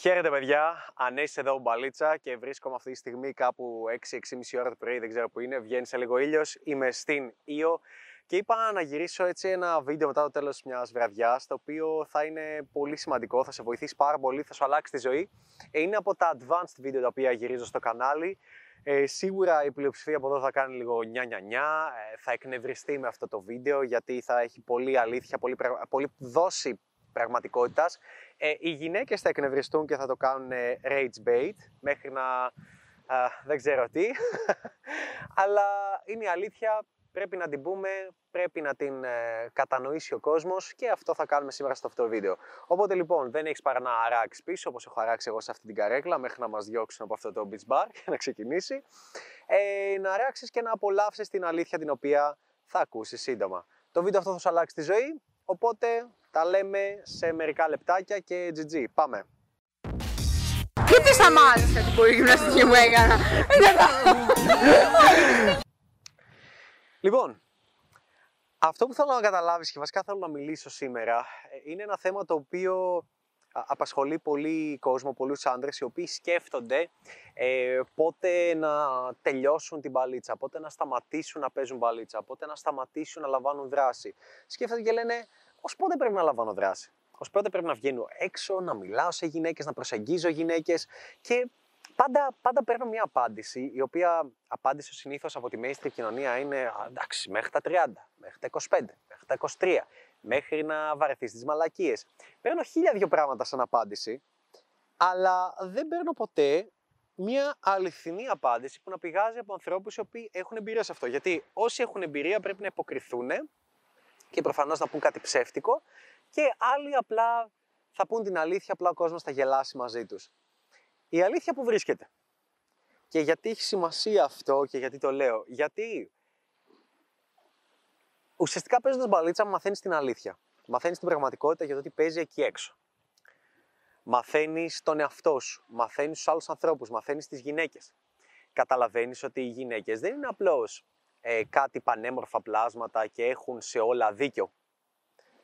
Χαίρετε παιδιά, Ανέσαι εδώ μπαλίτσα και βρίσκομαι αυτή τη στιγμή κάπου 6-6.30 ώρα το πρωί, δεν ξέρω που είναι, βγαίνει σε λίγο ήλιος, είμαι στην Ήο και είπα να γυρίσω έτσι ένα βίντεο μετά το τέλος μιας βραδιάς το οποίο θα είναι πολύ σημαντικό, θα σε βοηθήσει πάρα πολύ, θα σου αλλάξει τη ζωή. Είναι από τα advanced βίντεο τα οποία γυρίζω στο κανάλι. Ε, σίγουρα η πλειοψηφία από εδώ θα κάνει λίγο νιά νιά νιά, ε, θα εκνευριστεί με αυτό το βίντεο γιατί θα έχει πολύ αλήθεια, πολύ, πολύ δόση πραγματικότητας. Ε, οι γυναίκες θα εκνευριστούν και θα το κάνουν rage bait μέχρι να δεν ξέρω τι. Αλλά είναι η αλήθεια, πρέπει να την πούμε, πρέπει να την ε, κατανοήσει ο κόσμος και αυτό θα κάνουμε σήμερα στο αυτό το βίντεο. Οπότε λοιπόν δεν έχεις παρά να αράξεις πίσω όπως έχω αράξει εγώ σε αυτή την καρέκλα μέχρι να μας διώξουν από αυτό το beach bar και να ξεκινήσει. Ε, να αράξεις και να απολαύσεις την αλήθεια την οποία θα ακούσεις σύντομα. Το βίντεο αυτό θα σου αλλάξει τη ζωή, οπότε τα λέμε σε μερικά λεπτάκια και GG. Πάμε! Γιατί σταμάτησα την πολύ γυμναστική μου έκανα. λοιπόν, αυτό που θέλω να καταλάβεις και βασικά θέλω να μιλήσω σήμερα ε, είναι ένα θέμα το οποίο απασχολεί πολύ κόσμο, πολλούς άντρες οι οποίοι σκέφτονται ε, πότε να τελειώσουν την μπαλίτσα, πότε να σταματήσουν να παίζουν μπαλίτσα, πότε να σταματήσουν να λαμβάνουν δράση. Σκέφτονται και λένε ως πότε πρέπει να λαμβάνω δράση; Ω πότε πρέπει να βγαίνω έξω, να μιλάω σε γυναίκες, να προσεγγίζω γυναίκες; Και πάντα, πάντα παίρνω μια απάντηση, η οποία απάντηση συνήθως από τη μέιστρη κοινωνία είναι εντάξει, μέχρι τα 30, μέχρι τα 25, μέχρι τα 23, μέχρι να βαρεθείς τις μαλακίες. Παίρνω χίλια δύο πράγματα σαν απάντηση, αλλά δεν παίρνω ποτέ μια αληθινή απάντηση που να πηγάζει από ανθρώπους οι οποίοι έχουν εμπειρία σε αυτό. Γιατί όσοι έχουν εμπειρία πρέπει να υποκριθούν και προφανώς να πούν κάτι ψεύτικο και άλλοι απλά θα πούν την αλήθεια, απλά ο κόσμος θα γελάσει μαζί τους. Η αλήθεια που βρίσκεται. Και γιατί έχει σημασία αυτό και γιατί το λέω. Γιατί ουσιαστικά παίζοντας μπαλίτσα μαθαίνεις την αλήθεια. Μαθαίνεις την πραγματικότητα για το τι παίζει εκεί έξω. Μαθαίνεις τον εαυτό σου, μαθαίνεις τους άλλους ανθρώπους, μαθαίνεις τις γυναίκες. Καταλαβαίνεις ότι οι γυναίκες δεν είναι απλώς ε, κάτι πανέμορφα πλάσματα και έχουν σε όλα δίκιο.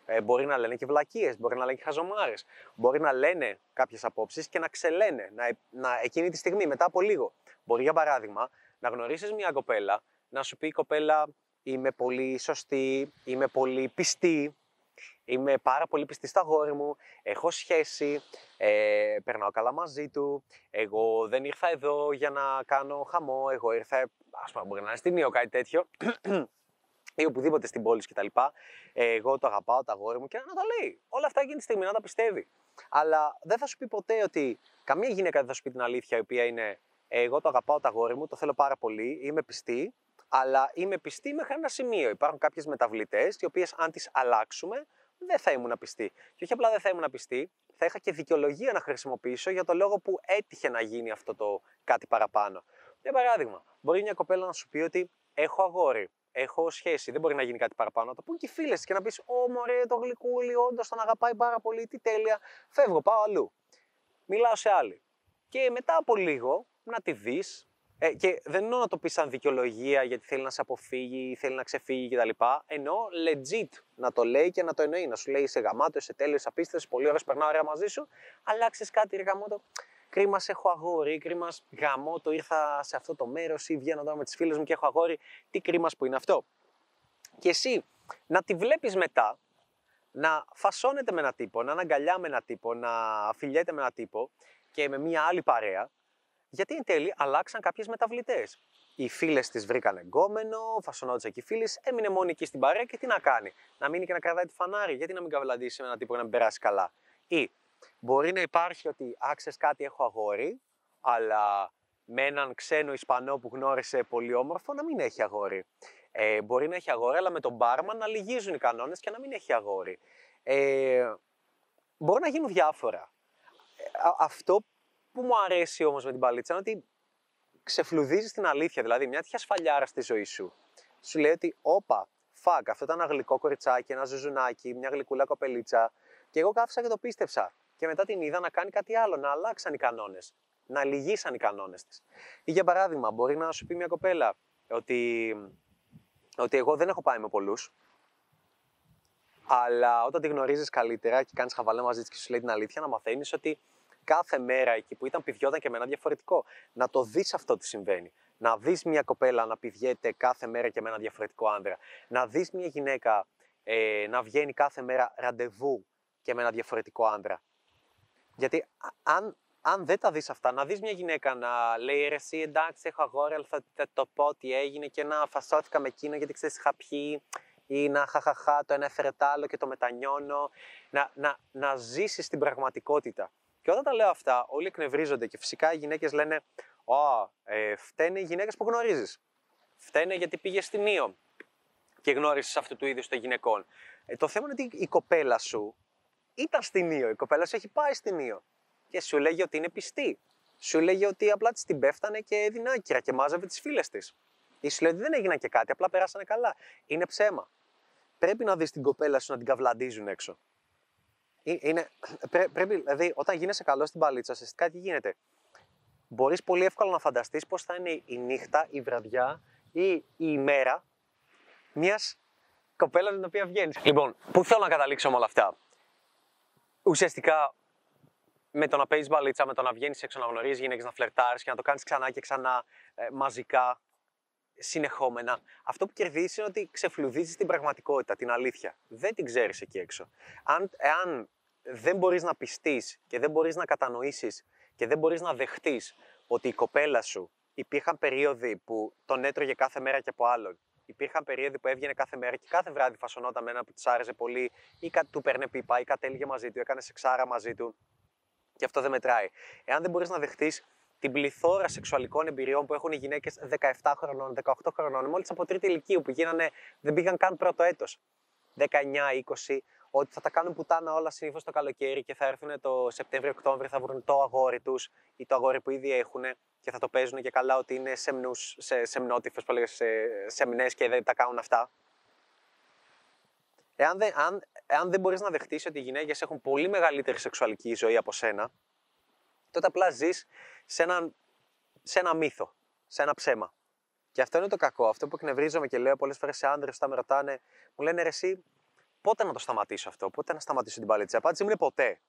Ε, μπορεί να λένε και βλακίες, μπορεί να λένε και χαζομάρες, μπορεί να λένε κάποιες απόψεις και να ξελένε, να, να, εκείνη τη στιγμή, μετά από λίγο. Μπορεί για παράδειγμα να γνωρίσεις μια κοπέλα, να σου πει η κοπέλα είμαι πολύ σωστή, είμαι πολύ πιστή, είμαι πάρα πολύ πιστή στα γόρι μου, έχω σχέση, ε, περνάω καλά μαζί του, εγώ δεν ήρθα εδώ για να κάνω χαμό, εγώ ήρθα ας πούμε, μπορεί να είναι στην Ήο κάτι τέτοιο, ή οπουδήποτε στην πόλη κτλ. Εγώ το αγαπάω, τα αγόρι μου και να τα λέει. Όλα αυτά εκείνη τη στιγμή να τα πιστεύει. Αλλά δεν θα σου πει ποτέ ότι καμία γυναίκα δεν θα σου πει την αλήθεια, η οποία είναι Εγώ το αγαπάω, τα αγόρι μου, το θέλω πάρα πολύ, είμαι πιστή, αλλά είμαι πιστή μέχρι ένα σημείο. Υπάρχουν κάποιες μεταβλητές, οι οποίες αν τις αλλάξουμε, δεν θα ήμουν πιστή. Και όχι απλά δεν θα ήμουν πιστή, θα είχα και δικαιολογία να χρησιμοποιήσω για το λόγο που έτυχε να γίνει αυτό το κάτι παραπάνω. Για παράδειγμα, μπορεί μια κοπέλα να σου πει ότι έχω αγόρι, έχω σχέση, δεν μπορεί να γίνει κάτι παραπάνω. Να το πούν και οι φίλες και να πεις: Ω μωρέ, το γλυκούλι, όντως τον αγαπάει πάρα πολύ, τι τέλεια. Φεύγω, πάω αλλού. Μιλάω σε άλλη. Και μετά από λίγο να τη δεις. Ε, και δεν εννοώ να το πεις σαν δικαιολογία γιατί θέλει να σε αποφύγει, θέλει να ξεφύγει κτλ. Εννοώ legit να το λέει και να το εννοεί. Να σου λέει: Είσαι γαμάτο, είσαι τέλειος, απίστευτος, πολύ ωραίος, περνάω ωραία μαζί σου. Αλλάξει κάτι, ρε γαμάτο κρίμα έχω αγόρι, κρίμα γαμό, το ήρθα σε αυτό το μέρος ή βγαίνω εδώ με τις φίλες μου και έχω αγόρι. Τι κρίμα που είναι αυτό. Και εσύ να τη βλέπεις μετά, να φασώνεται με ένα τύπο, να αναγκαλιά με ένα τύπο, να φιλιέται με ένα τύπο και με μια άλλη παρέα, γιατί εν τέλει αλλάξαν κάποιες μεταβλητές. Οι φίλες τη βρήκαν εγκόμενο, φασωνόντουσαν και οι φίλες, έμεινε μόνη εκεί στην παρέα και τι να κάνει. Να μείνει και να κρατάει τη φανάρι, γιατί να μην καβλαντήσει με έναν τύπο και να μην περάσει καλά. Ή Μπορεί να υπάρχει ότι άξες κάτι έχω αγόρι, αλλά με έναν ξένο Ισπανό που γνώρισε πολύ όμορφο να μην έχει αγόρι. Ε, μπορεί να έχει αγόρι, αλλά με τον μπάρμαν να λυγίζουν οι κανόνες και να μην έχει αγόρι. Ε, μπορεί να γίνουν διάφορα. Ε, αυτό που μου αρέσει όμως με την παλίτσα είναι ότι ξεφλουδίζεις την αλήθεια. Δηλαδή, μια τέτοια σφαλιάρα στη ζωή σου σου λέει ότι, όπα, φακ, αυτό ήταν ένα γλυκό κοριτσάκι, ένα ζουζουνάκι, μια γλυκούλα κοπελίτσα. Και εγώ κάθισα και το πίστεψα και μετά την είδα να κάνει κάτι άλλο, να αλλάξαν οι κανόνες. Να λυγίσαν οι κανόνες της. Ή για παράδειγμα, μπορεί να σου πει μια κοπέλα ότι, ότι εγώ δεν έχω πάει με πολλούς, αλλά όταν τη γνωρίζεις καλύτερα και κάνεις χαβαλέ μαζί της και σου λέει την αλήθεια, να μαθαίνεις ότι κάθε μέρα εκεί που ήταν πηδιόταν και με ένα διαφορετικό. Να το δεις αυτό τι συμβαίνει. Να δεις μια κοπέλα να πηδιέται κάθε μέρα και με ένα διαφορετικό άντρα. Να δεις μια γυναίκα ε, να βγαίνει κάθε μέρα ραντεβού και με ένα διαφορετικό άντρα. Γιατί αν, αν δεν τα δεις αυτά, να δεις μια γυναίκα να λέει ρε εσύ εντάξει έχω αγόρι αλλά θα, θα το πω τι έγινε και να φασώθηκα με εκείνο γιατί ξέρεις είχα πιει ή να χαχαχά το ένα έφερε άλλο και το μετανιώνω. Να, να, να ζήσεις την πραγματικότητα. Και όταν τα λέω αυτά, όλοι εκνευρίζονται και φυσικά οι γυναίκες λένε «Ω, ε, φταίνε οι γυναίκες που γνωρίζεις. Φταίνε γιατί πήγες στην Ήο και γνώρισες αυτού του είδους των γυναικών. Ε, το θέμα είναι ότι η κοπέλα σου ήταν στην Ήο, η κοπέλα σου έχει πάει στην Ήο και σου λέγει ότι είναι πιστή. Σου λέγει ότι απλά της την πέφτανε και έδινε άκυρα και μάζευε τις φίλες της. Ή σου λέει ότι δεν έγιναν και κάτι, απλά περάσανε καλά. Είναι ψέμα. Πρέπει να δεις την κοπέλα σου να την καυλαντίζουν έξω. Ε, είναι, πρέ, πρέπει, δηλαδή, όταν γίνεσαι καλός στην παλίτσα, σε κάτι γίνεται; Μπορείς πολύ εύκολα να φανταστείς πώς θα είναι η νύχτα, η βραδιά ή η ημέρα μιας κοπέλας με την οποία βγαίνεις. Λοιπόν, πού θέλω να καταλήξω με όλα αυτά; Ουσιαστικά με το να παίζεις μπαλίτσα, με το να βγαίνεις έξω να γνωρίζει γυναίκες, να φλερτάρεις και να το κάνεις ξανά και ξανά ε, μαζικά, συνεχόμενα. Αυτό που κερδίζεις είναι ότι ξεφλουδίζεις την πραγματικότητα, την αλήθεια. Δεν την ξέρεις εκεί έξω. Αν, εάν δεν μπορείς να πιστείς και δεν μπορείς να κατανοήσεις και δεν μπορείς να δεχτείς ότι η κοπέλα σου υπήρχαν περίοδοι που τον έτρωγε κάθε μέρα και από άλλον υπήρχαν περίοδοι που έβγαινε κάθε μέρα και κάθε βράδυ φασωνόταν με ένα που της άρεσε πολύ ή του παίρνε πίπα ή κατέληγε μαζί του, έκανε σεξάρα μαζί του. Και αυτό δεν μετράει. Εάν δεν μπορείς να δεχτείς την πληθώρα σεξουαλικών εμπειριών που έχουν οι γυναίκες 17 χρονών, 18 χρονών, μόλις από τρίτη ηλικία που γίνανε, δεν πήγαν καν πρώτο έτος. 19, 20, ότι θα τα κάνουν πουτάνα όλα συνήθως το καλοκαίρι και θα έρθουν το Σεπτέμβριο-Οκτώβριο, θα βρουν το αγόρι τους ή το αγόρι που ήδη έχουν και θα το παίζουν και καλά ότι είναι σεμνούς, σε, σεμνότυφες, που λέγες, σε, σεμνές και δεν τα κάνουν αυτά. Εάν δεν, αν, εάν δεν μπορείς να δεχτείς ότι οι γυναίκες έχουν πολύ μεγαλύτερη σεξουαλική ζωή από σένα, τότε απλά ζεις σε, ένα, σε ένα μύθο, σε ένα ψέμα. Και αυτό είναι το κακό. Αυτό που εκνευρίζομαι και λέω πολλές φορές σε άντρες όταν με ρωτάνε, μου λένε ρε, εσύ, πότε να το σταματήσω αυτό, πότε να σταματήσω την παλίτσα. Η απάντησή μου είναι ποτέ.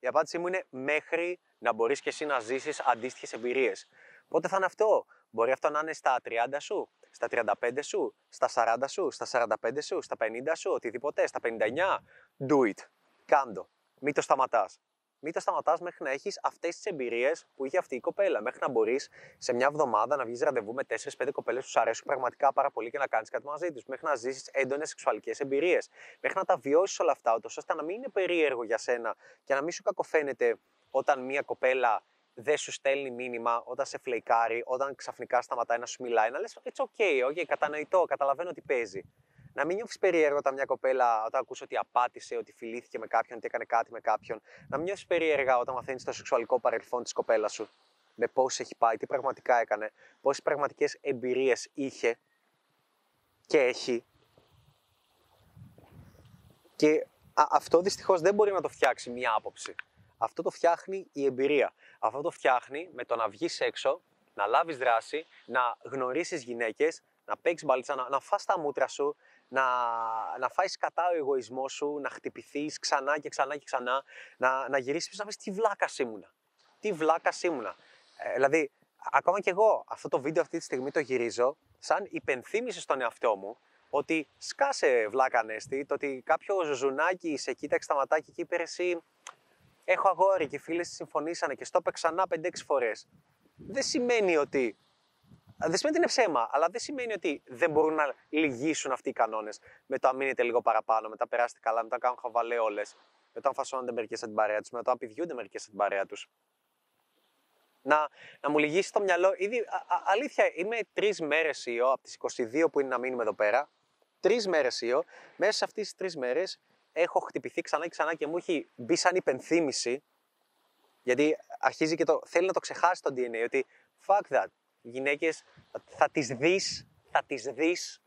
Η απάντησή μου είναι μέχρι να μπορείς και εσύ να ζήσεις αντίστοιχες εμπειρίες. Πότε θα είναι αυτό, Μπορεί αυτό να είναι στα 30 σου, στα 35 σου, στα 40 σου, στα 45 σου, στα 50 σου, οτιδήποτε, στα 59. Do it. Κάντο. Μην το σταματάς. Μην το σταματάς μέχρι να έχεις αυτές τις εμπειρίες που είχε αυτή η κοπέλα. Μέχρι να μπορείς σε μια εβδομάδα να βγεις ραντεβού με 4-5 κοπέλες που σου αρέσουν πραγματικά πάρα πολύ και να κάνεις κάτι μαζί τους. Μέχρι να ζήσεις έντονες σεξουαλικές εμπειρίες. Μέχρι να τα βιώσεις όλα αυτά, ώστε να μην είναι περίεργο για σένα και να μην σου κακοφαίνεται όταν μια κοπέλα δεν σου στέλνει μήνυμα, όταν σε φλεϊκάρει, όταν ξαφνικά σταματάει να σου μιλάει, να λες it's okay, okay, κατανοητό, καταλαβαίνω ότι παίζει. Να μην νιώθεις περίεργο όταν μια κοπέλα, όταν ακούς ότι απάτησε, ότι φιλήθηκε με κάποιον, ότι έκανε κάτι με κάποιον. Να μην νιώθεις περίεργα όταν μαθαίνεις το σεξουαλικό παρελθόν της κοπέλας σου. Με πώς έχει πάει, τι πραγματικά έκανε, πόσες πραγματικές εμπειρίες είχε και έχει. Και αυτό δυστυχώς δεν μπορεί να το φτιάξει μια άποψη. Αυτό το φτιάχνει η εμπειρία. Αυτό το φτιάχνει με το να βγεις έξω, να λάβεις δράση, να γνωρίσεις γυναίκες, να παίξεις μπαλίτσα, να, να φας τα μούτρα σου, να, να φάεις κατά ο εγωισμός σου, να χτυπηθείς ξανά και ξανά και ξανά, να, να γυρίσεις πίσω να πεις τι βλάκα ήμουνα. Τι βλάκα ήμουνα. Ε, δηλαδή, ακόμα κι εγώ αυτό το βίντεο αυτή τη στιγμή το γυρίζω σαν υπενθύμηση στον εαυτό μου ότι σκάσε βλάκα ανέστη, το ότι κάποιο ζουνάκι σε κοίταξε τα ματάκια και είπε εσύ έχω αγόρι και οι φίλες συμφωνήσανε και στο είπε ξανά 5-6 φορές. Δεν σημαίνει ότι. Δεν σημαίνει ότι είναι ψέμα, αλλά δεν σημαίνει ότι δεν μπορούν να λυγίσουν αυτοί οι κανόνες με το αν μείνετε λίγο παραπάνω, με το περάσετε καλά, με το να κάνουν χαβαλέ όλες, με το αν φασώνονται μερικές από την παρέα τους, με το αν πηδιούνται μερικές από την παρέα τους. Να, να μου λυγίσει το μυαλό. Ήδη, α, α, αλήθεια, είμαι τρεις μέρες ιό από τις 22 που είναι να μείνουμε εδώ πέρα. Τρεις μέρες ιό. Μέσα σε αυτές τις τρεις μέρες έχω χτυπηθεί ξανά και ξανά και μου έχει μπει σαν υπενθύμηση, γιατί αρχίζει και το, θέλει να το ξεχάσει το DNA, ότι fuck that, οι γυναίκες θα τις δεις, θα τις δεις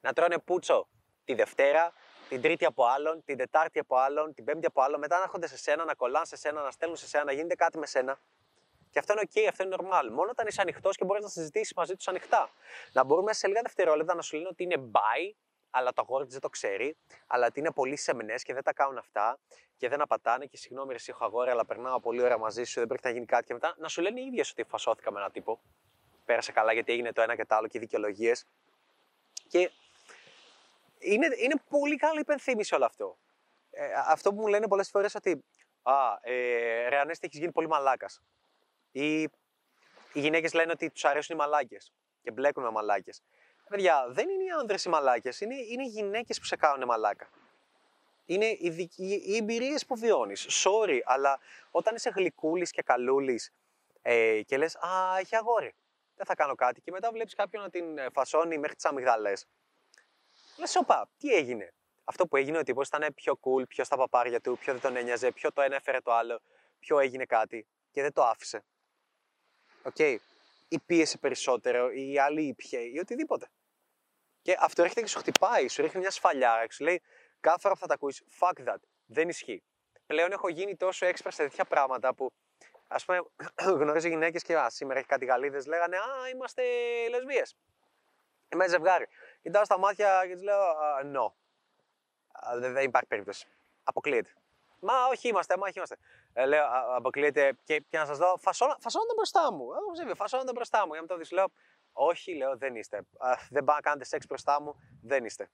να τρώνε πούτσο τη Δευτέρα, την Τρίτη από άλλον, την Τετάρτη από άλλον, την Πέμπτη από άλλον, μετά να έρχονται σε σένα, να κολλάνε σε σένα, να στέλνουν σε σένα, να γίνεται κάτι με σένα. Και αυτό είναι OK, αυτό είναι normal. Μόνο όταν είσαι ανοιχτός και μπορείς να συζητήσεις μαζί τους ανοιχτά. Να μπορούμε σε λίγα δευτερόλεπτα να σου λένε ότι είναι bye αλλά το αγόρι της δεν το ξέρει, αλλά ότι είναι πολύ σεμνές και δεν τα κάνουν αυτά και δεν απατάνε και συγγνώμη, εσύ έχω αγόρι, αλλά περνάω πολύ ώρα μαζί σου, δεν πρέπει να γίνει κάτι και μετά να σου λένε οι ίδιες ότι φασώθηκα με έναν τύπο. Πέρασε καλά γιατί έγινε το ένα και το άλλο και δικαιολογίες. Και είναι, είναι πολύ καλή υπενθύμηση όλο αυτό. Ε, αυτό που μου λένε πολλές φορές ότι Α, ε, ρε Ανέστη, έχεις γίνει πολύ μαλάκας. Ή οι γυναίκες λένε ότι τους αρέσουν οι μαλάκες και μπλέκουν με μαλάκες. Παιδιά, δεν είναι οι άνδρες οι μαλάκες, είναι, είναι οι γυναίκες που σε κάνουν μαλάκα. Είναι οι, οι, οι εμπειρίες που βιώνεις. Sorry, αλλά όταν είσαι γλυκούλης και καλούλης ε, και λες, Α, έχει αγόρι. Δεν θα κάνω κάτι. Και μετά βλέπεις κάποιον να την ε, φασώνει μέχρι τις αμυγδαλές. Λες, οπα, τι έγινε; Αυτό που έγινε ο τύπος ήταν πιο cool, πιο στα παπάρια του, πιο δεν τον ένοιαζε, πιο το ένα έφερε το άλλο, πιο έγινε κάτι και δεν το άφησε. OK. Okay. Ή πίεσε περισσότερο, ή άλλη ήπια, ή οτιδήποτε. Και αυτό έρχεται και σου χτυπάει, σου ρίχνει μια σφαλιάρα, σου λέει κάθε φορά που θα τα ακούσει, fuck that, δεν ισχύει. Πλέον έχω γίνει τόσο expert σε τέτοια πράγματα που ας πούμε γνωρίζω γυναίκες και α, σήμερα έχει κάτι γαλίδες, λέγανε Α, είμαστε λεσβείε. Είμαι ζευγάρι. Κοιτάω στα μάτια και τους λέω No. Δεν, δεν υπάρχει περίπτωση. Αποκλείεται. Μα όχι είμαστε, μα όχι είμαστε. Ε, λέω, αποκλείεται και, και να σας δω, φασώνοντα μπροστά μου. Εγώ φασώνοντα μπροστά μου. Για να το δεις, λέω, όχι, λέω, δεν είστε. Α, δεν πάω να κάνετε σεξ μπροστά μου, δεν είστε.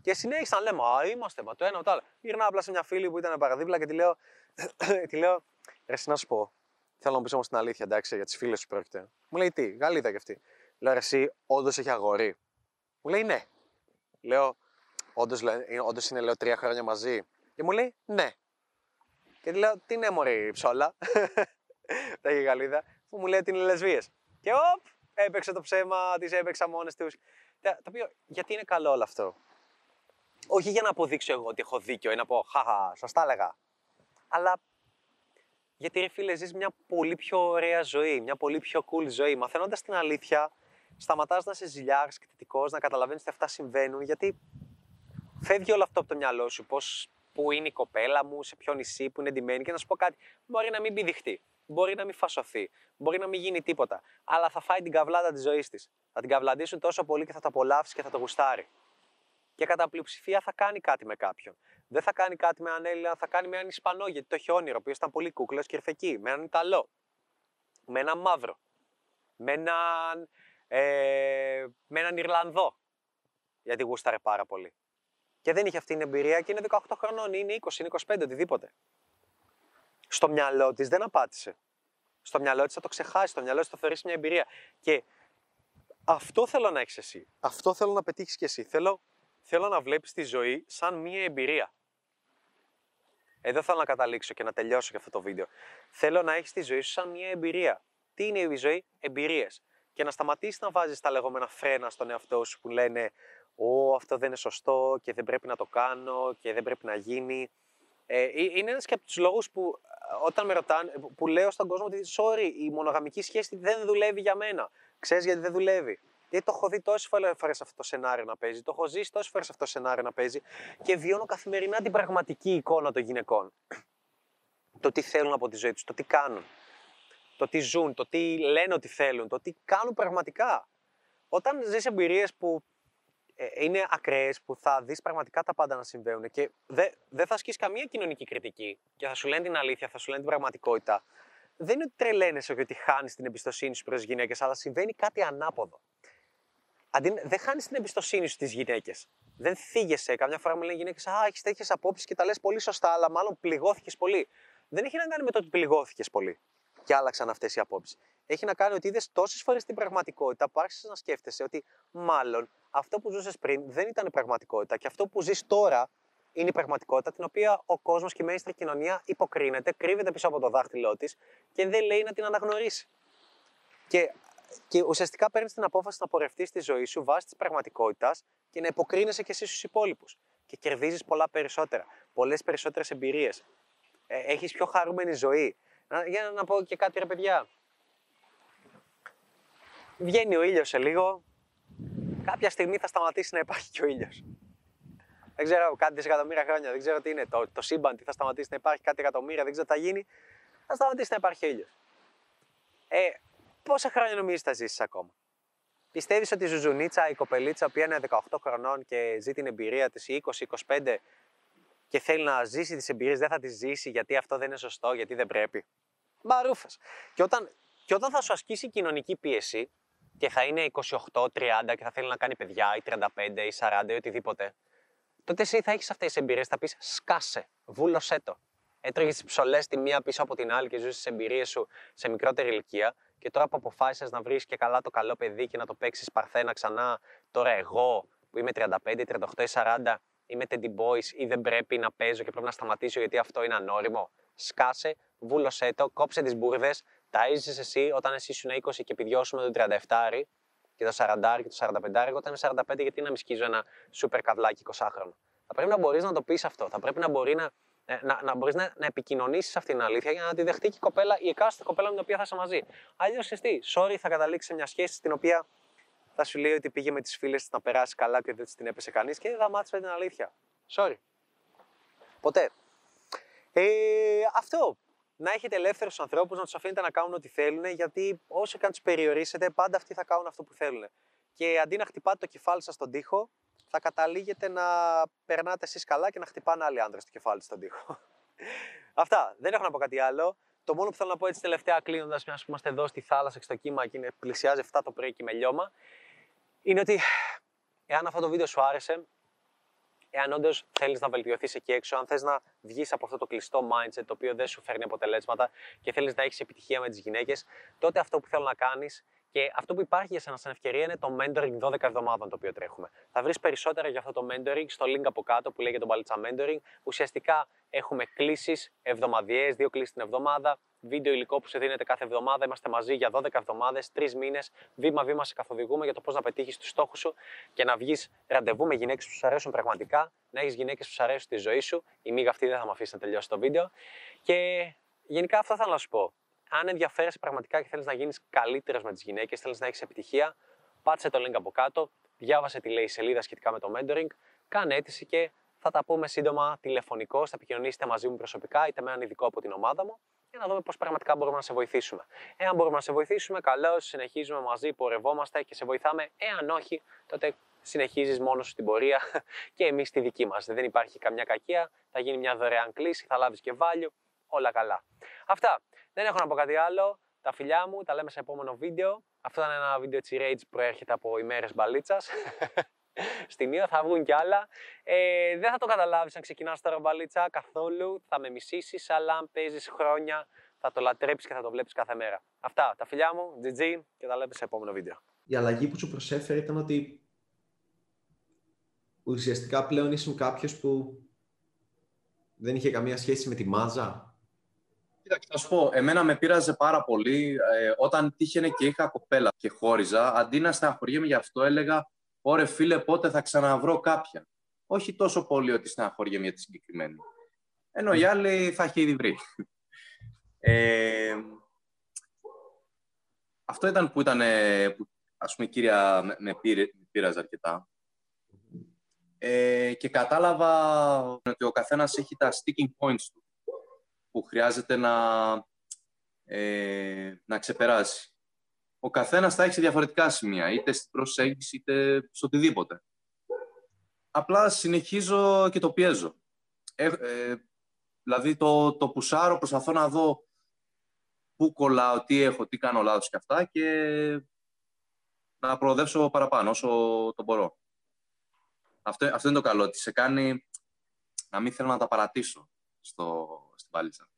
Και συνέχισαν λέμε, Α, είμαστε, μα το ένα, το άλλο. Γυρνάω απλά σε μια φίλη που ήταν παραδίπλα και τη λέω, τη λέω, ρε, να σου πω. Θέλω να πεις όμως την αλήθεια, εντάξει, για τις φίλες σου πρόκειται. Μου λέει τι, Γαλλίδα κι αυτή. Λέω, ρε, εσύ, όντως έχει αγόρι; Μου λέει ναι. Λέω, όντως είναι, λέω, τρία χρόνια μαζί. Και μου λέει ναι. Και τη λέω, τι ναι, Μωρή, ψόλα. Τα έχει Γαλλίδα. Που μου λέει ότι είναι λεσβείε. Και οπ, έπαιξε το ψέμα, τις έπαιξα μόνες τους. Το οποίο, γιατί είναι καλό όλο αυτό; Όχι για να αποδείξω εγώ ότι έχω δίκιο ή να πω, χαχα, σα τα έλεγα. Αλλά γιατί ρε φίλε, ζεις μια πολύ πιο ωραία ζωή, μια πολύ πιο cool ζωή. Μαθαίνοντας την αλήθεια, σταματάς να είσαι ζηλιάρ, κριτικός, να καταλαβαίνεις ότι αυτά συμβαίνουν, γιατί φεύγει όλο αυτό από το μυαλό σου. Πώς πού είναι η κοπέλα μου, σε ποιο νησί, που είναι εντυμένη και να σου πω κάτι. Μπορεί να μην πηδηχτεί, μπορεί να μην φασωθεί, μπορεί να μην γίνει τίποτα. Αλλά θα φάει την καβλάτα της ζωής της. Θα την καβλαντήσουν τόσο πολύ και θα τα απολαύσει και θα το γουστάρει. Και κατά πλειοψηφία θα κάνει κάτι με κάποιον. Δεν θα κάνει κάτι με έναν Έλληνα, θα κάνει με έναν Ισπανό, γιατί το έχει όνειρο, ο οποίος ήταν πολύ κούκλος και ήρθε Με έναν Ιταλό. Με έναν Μαύρο. Με έναν, ε, με έναν Ιρλανδό. Γιατί γούσταρε πάρα πολύ και δεν είχε αυτή την εμπειρία και είναι 18 χρονών, είναι 20, είναι 25, οτιδήποτε. Στο μυαλό της δεν απάτησε. Στο μυαλό της θα το ξεχάσει, στο μυαλό της θα θεωρήσει μια εμπειρία. Και αυτό θέλω να έχεις εσύ. Αυτό θέλω να πετύχεις κι εσύ. Θέλω, θέλω να βλέπεις τη ζωή σαν μια εμπειρία. Εδώ θέλω να καταλήξω και να τελειώσω και αυτό το βίντεο. Θέλω να έχεις τη ζωή σου σαν μια εμπειρία. Τι είναι η ζωή, εμπειρίες. Και να σταματήσεις να βάζεις τα λεγόμενα φρένα στον εαυτό σου που λένε «Ω, αυτό δεν είναι σωστό και δεν πρέπει να το κάνω και δεν πρέπει να γίνει». Ε, είναι ένας και από τους λόγους που ε, όταν με ρωτάνε, που λέω στον κόσμο ότι «Sorry, η μονογαμική σχέση δεν δουλεύει για μένα». Ξέρεις γιατί δεν δουλεύει; Γιατί το έχω δει τόσες φορές αυτό το σενάριο να παίζει, το έχω ζήσει τόσες φορές αυτό το σενάριο να παίζει και βιώνω καθημερινά την πραγματική εικόνα των γυναικών. Το τι θέλουν από τη ζωή τους, το τι κάνουν, το τι ζουν, το τι λένε ότι θέλουν, το τι κάνουν πραγματικά. Όταν ζεις εμπειρίες που ε, είναι ακραίες που θα δεις πραγματικά τα πάντα να συμβαίνουν και δεν δε θα ασκείς καμία κοινωνική κριτική και θα σου λένε την αλήθεια, θα σου λένε την πραγματικότητα. Δεν είναι ότι τρελαίνεσαι και ότι χάνεις την εμπιστοσύνη σου προς τις γυναίκες, αλλά συμβαίνει κάτι ανάποδο. Αντί, δεν χάνεις την εμπιστοσύνη σου στις γυναίκες. Δεν θίγεσαι. Καμιά φορά μου λένε γυναίκες, Α, έχεις τέτοιες απόψεις και τα λες πολύ σωστά, αλλά μάλλον πληγώθηκες πολύ. Δεν έχει να κάνει με το ότι πληγώθηκες πολύ και άλλαξαν αυτές οι απόψεις. Έχει να κάνει ότι είδες τόσες φορές την πραγματικότητα που άρχισες να σκέφτεσαι ότι μάλλον αυτό που ζούσες πριν δεν ήταν η πραγματικότητα και αυτό που ζεις τώρα είναι η πραγματικότητα την οποία ο κόσμος και η μέγιστη κοινωνία υποκρίνεται, κρύβεται πίσω από το δάχτυλό της και δεν λέει να την αναγνωρίσει. Και, και ουσιαστικά παίρνεις την απόφαση να πορευτείς στη ζωή σου βάσει της πραγματικότητας και να υποκρίνεσαι και εσύ στους υπόλοιπους. Και κερδίζεις πολλά περισσότερα, πολλές περισσότερες εμπειρίες. Ε, Έχεις πιο χαρούμενη ζωή. Για να πω και κάτι ρε παιδιά. Βγαίνει ο ήλιος σε λίγο, κάποια στιγμή θα σταματήσει να υπάρχει και ο ήλιος. Δεν ξέρω, κάτι δισεκατομμύρια χρόνια, δεν ξέρω τι είναι. Το, το σύμπαν τι θα σταματήσει να υπάρχει, κάτι εκατομμύρια, δεν ξέρω τι θα γίνει. Θα σταματήσει να υπάρχει ήλιος. Ε, πόσα χρόνια νομίζεις θα ζήσεις ακόμα; Πιστεύεις ότι η Ζουζουνίτσα, η κοπελίτσα που είναι 18 χρονών και ζει την εμπειρία της 20-25 και θέλει να ζήσει τις εμπειρίες, δεν θα τις ζήσει γιατί αυτό δεν είναι σωστό, γιατί δεν πρέπει; Μπαρούφε. Και όταν, και όταν θα σου ασκήσει κοινωνική πίεση και θα είναι 28-30 και θα θέλει να κάνει παιδιά, ή 35 ή 40 ή οτιδήποτε, τότε εσύ θα έχεις αυτές τις εμπειρίες, θα πεις σκάσε, βούλωσέ το. Έτρωγε τι ψολέ τη μία πίσω από την άλλη και ζούσες τις εμπειρίες σου σε μικρότερη ηλικία. Και τώρα που αποφάσισες να βρεις και καλά το καλό παιδί και να το παίξεις παρθένα ξανά, τώρα εγώ που είμαι 35, 38 ή 40, είμαι teddy boys ή δεν πρέπει να παίζω και πρέπει να σταματήσω γιατί αυτό είναι ανώριμο. Σκάσε, βούλωσέ το, κόψε τις μπουρδες, ταΐζεσαι εσύ όταν εσύ ήσουν 20 και επιδιώσουμε τον 37 και το 40 και το 45, εγώ όταν είμαι 45 γιατί να μη σκίζω ένα σούπερ καβλάκι 20χρονο. Θα πρέπει να μπορείς να το πεις αυτό. Θα πρέπει να μπορεί να, ε, να, να μπορείς να, να επικοινωνήσεις αυτή την αλήθεια για να τη δεχτεί και η κοπέλα, η εκάστοτε κοπέλα με την οποία θα είσαι μαζί. Αλλιώς εσύ, sorry, θα καταλήξεις σε μια σχέση στην οποία θα σου λέει ότι πήγε με τις φίλες της να περάσει καλά και δεν την έπεσε κανείς και δεν θα μάθει την αλήθεια. Sorry. Ποτέ. Ε, αυτό. Να έχετε ελεύθερους ανθρώπους, να τους αφήνετε να κάνουν ό,τι θέλουν, γιατί όσο και αν τους περιορίσετε, πάντα αυτοί θα κάνουν αυτό που θέλουν. Και αντί να χτυπάτε το κεφάλι σας στον τοίχο, θα καταλήγετε να περνάτε εσείς καλά και να χτυπάνε άλλοι άντρε στο κεφάλι στον τοίχο. Αυτά. Δεν έχω να πω κάτι άλλο. Το μόνο που θέλω να πω έτσι τελευταία κλείνοντας, μιας που είμαστε εδώ στη θάλασσα και στο κύμα και είναι, πλησιάζει 7 το πρωί και με λιώμα, είναι ότι εάν αυτό το βίντεο σου άρεσε, εάν όντως θέλεις να βελτιωθείς εκεί έξω, αν θες να βγεις από αυτό το κλειστό mindset το οποίο δεν σου φέρνει αποτελέσματα και θέλεις να έχεις επιτυχία με τις γυναίκες, τότε αυτό που θέλω να κάνεις και αυτό που υπάρχει για σένα σαν ευκαιρία είναι το mentoring 12 εβδομάδων το οποίο τρέχουμε. Θα βρεις περισσότερα για αυτό το mentoring στο link από κάτω που λέγεται το Μπαλίτσα Mentoring. Ουσιαστικά έχουμε κλήσεις εβδομαδιαίες, δύο κλήσεις την εβδομάδα, βίντεο υλικό που σε δίνεται κάθε εβδομάδα. Είμαστε μαζί για 12 εβδομάδες, τρεις μήνες, βήμα-βήμα σε καθοδηγούμε για το πώς να πετύχεις τους στόχους σου και να βγεις ραντεβού με γυναίκες που σου αρέσουν πραγματικά, να έχεις γυναίκες που σου αρέσουν στη ζωή σου. Η μίγα αυτή δεν θα με αφήσει να τελειώσει το βίντεο. Και γενικά αυτό θέλω να σου πω αν ενδιαφέρεσαι πραγματικά και θέλεις να γίνεις καλύτερος με τις γυναίκες, θέλεις να έχεις επιτυχία, πάτσε το link από κάτω, διάβασε τι λέει η σελίδα σχετικά με το mentoring, κάνε αίτηση και θα τα πούμε σύντομα τηλεφωνικώ. Θα επικοινωνήσετε μαζί μου προσωπικά είτε με έναν ειδικό από την ομάδα μου για να δούμε πώς πραγματικά μπορούμε να σε βοηθήσουμε. Εάν μπορούμε να σε βοηθήσουμε, καλώς συνεχίζουμε μαζί, πορευόμαστε και σε βοηθάμε. Εάν όχι, τότε συνεχίζεις μόνος σου την πορεία και εμείς τη δική μας. Δεν υπάρχει καμιά κακία, θα γίνει μια δωρεάν κλίση, θα λάβεις και value, όλα καλά. Αυτά. Δεν έχω να πω κάτι άλλο. Τα φιλιά μου, τα λέμε σε επόμενο βίντεο. Αυτό ήταν ένα βίντεο έτσι rage που προέρχεται από ημέρες μπαλίτσας. Στην Ήρα θα βγουν κι άλλα. Ε, δεν θα το καταλάβεις αν ξεκινάς τώρα μπαλίτσα καθόλου. Θα με μισήσεις, αλλά αν παίζεις χρόνια θα το λατρέψεις και θα το βλέπεις κάθε μέρα. Αυτά. Τα φιλιά μου, GG και τα λέμε σε επόμενο βίντεο. Η αλλαγή που σου προσέφερε ήταν ότι ουσιαστικά πλέον ήσουν κάποιος που δεν είχε καμία σχέση με τη μάζα; Κοίταξε, θα σου πω, εμένα με πείραζε πάρα πολύ ε, όταν τύχαινε και είχα κοπέλα και χώριζα. Αντί να στεναχωριέμαι γι' αυτό, έλεγα: Ωρε φίλε, πότε θα ξαναβρω κάποια. Όχι τόσο πολύ ότι στεναχωριέμαι για τη συγκεκριμένη. Ενώ η άλλη θα έχει ήδη βρει. Ε, αυτό ήταν που ήταν, που, ας πούμε, η κύρια με, με, πείραζε αρκετά. Ε, και κατάλαβα ότι ο καθένας έχει τα sticking points του που χρειάζεται να, ε, να ξεπεράσει. Ο καθένας θα έχει διαφορετικά σημεία, είτε στην προσέγγιση, είτε στο οτιδήποτε. Απλά συνεχίζω και το πιέζω. Ε, ε, δηλαδή το, το πουσάρω, προσπαθώ να δω πού κολλάω, τι έχω, τι κάνω λάθος και αυτά και να προοδεύσω παραπάνω όσο το μπορώ. Αυτό, αυτό είναι το καλό, ότι σε κάνει να μην θέλω να τα παρατήσω στο, στην πάλιτσα.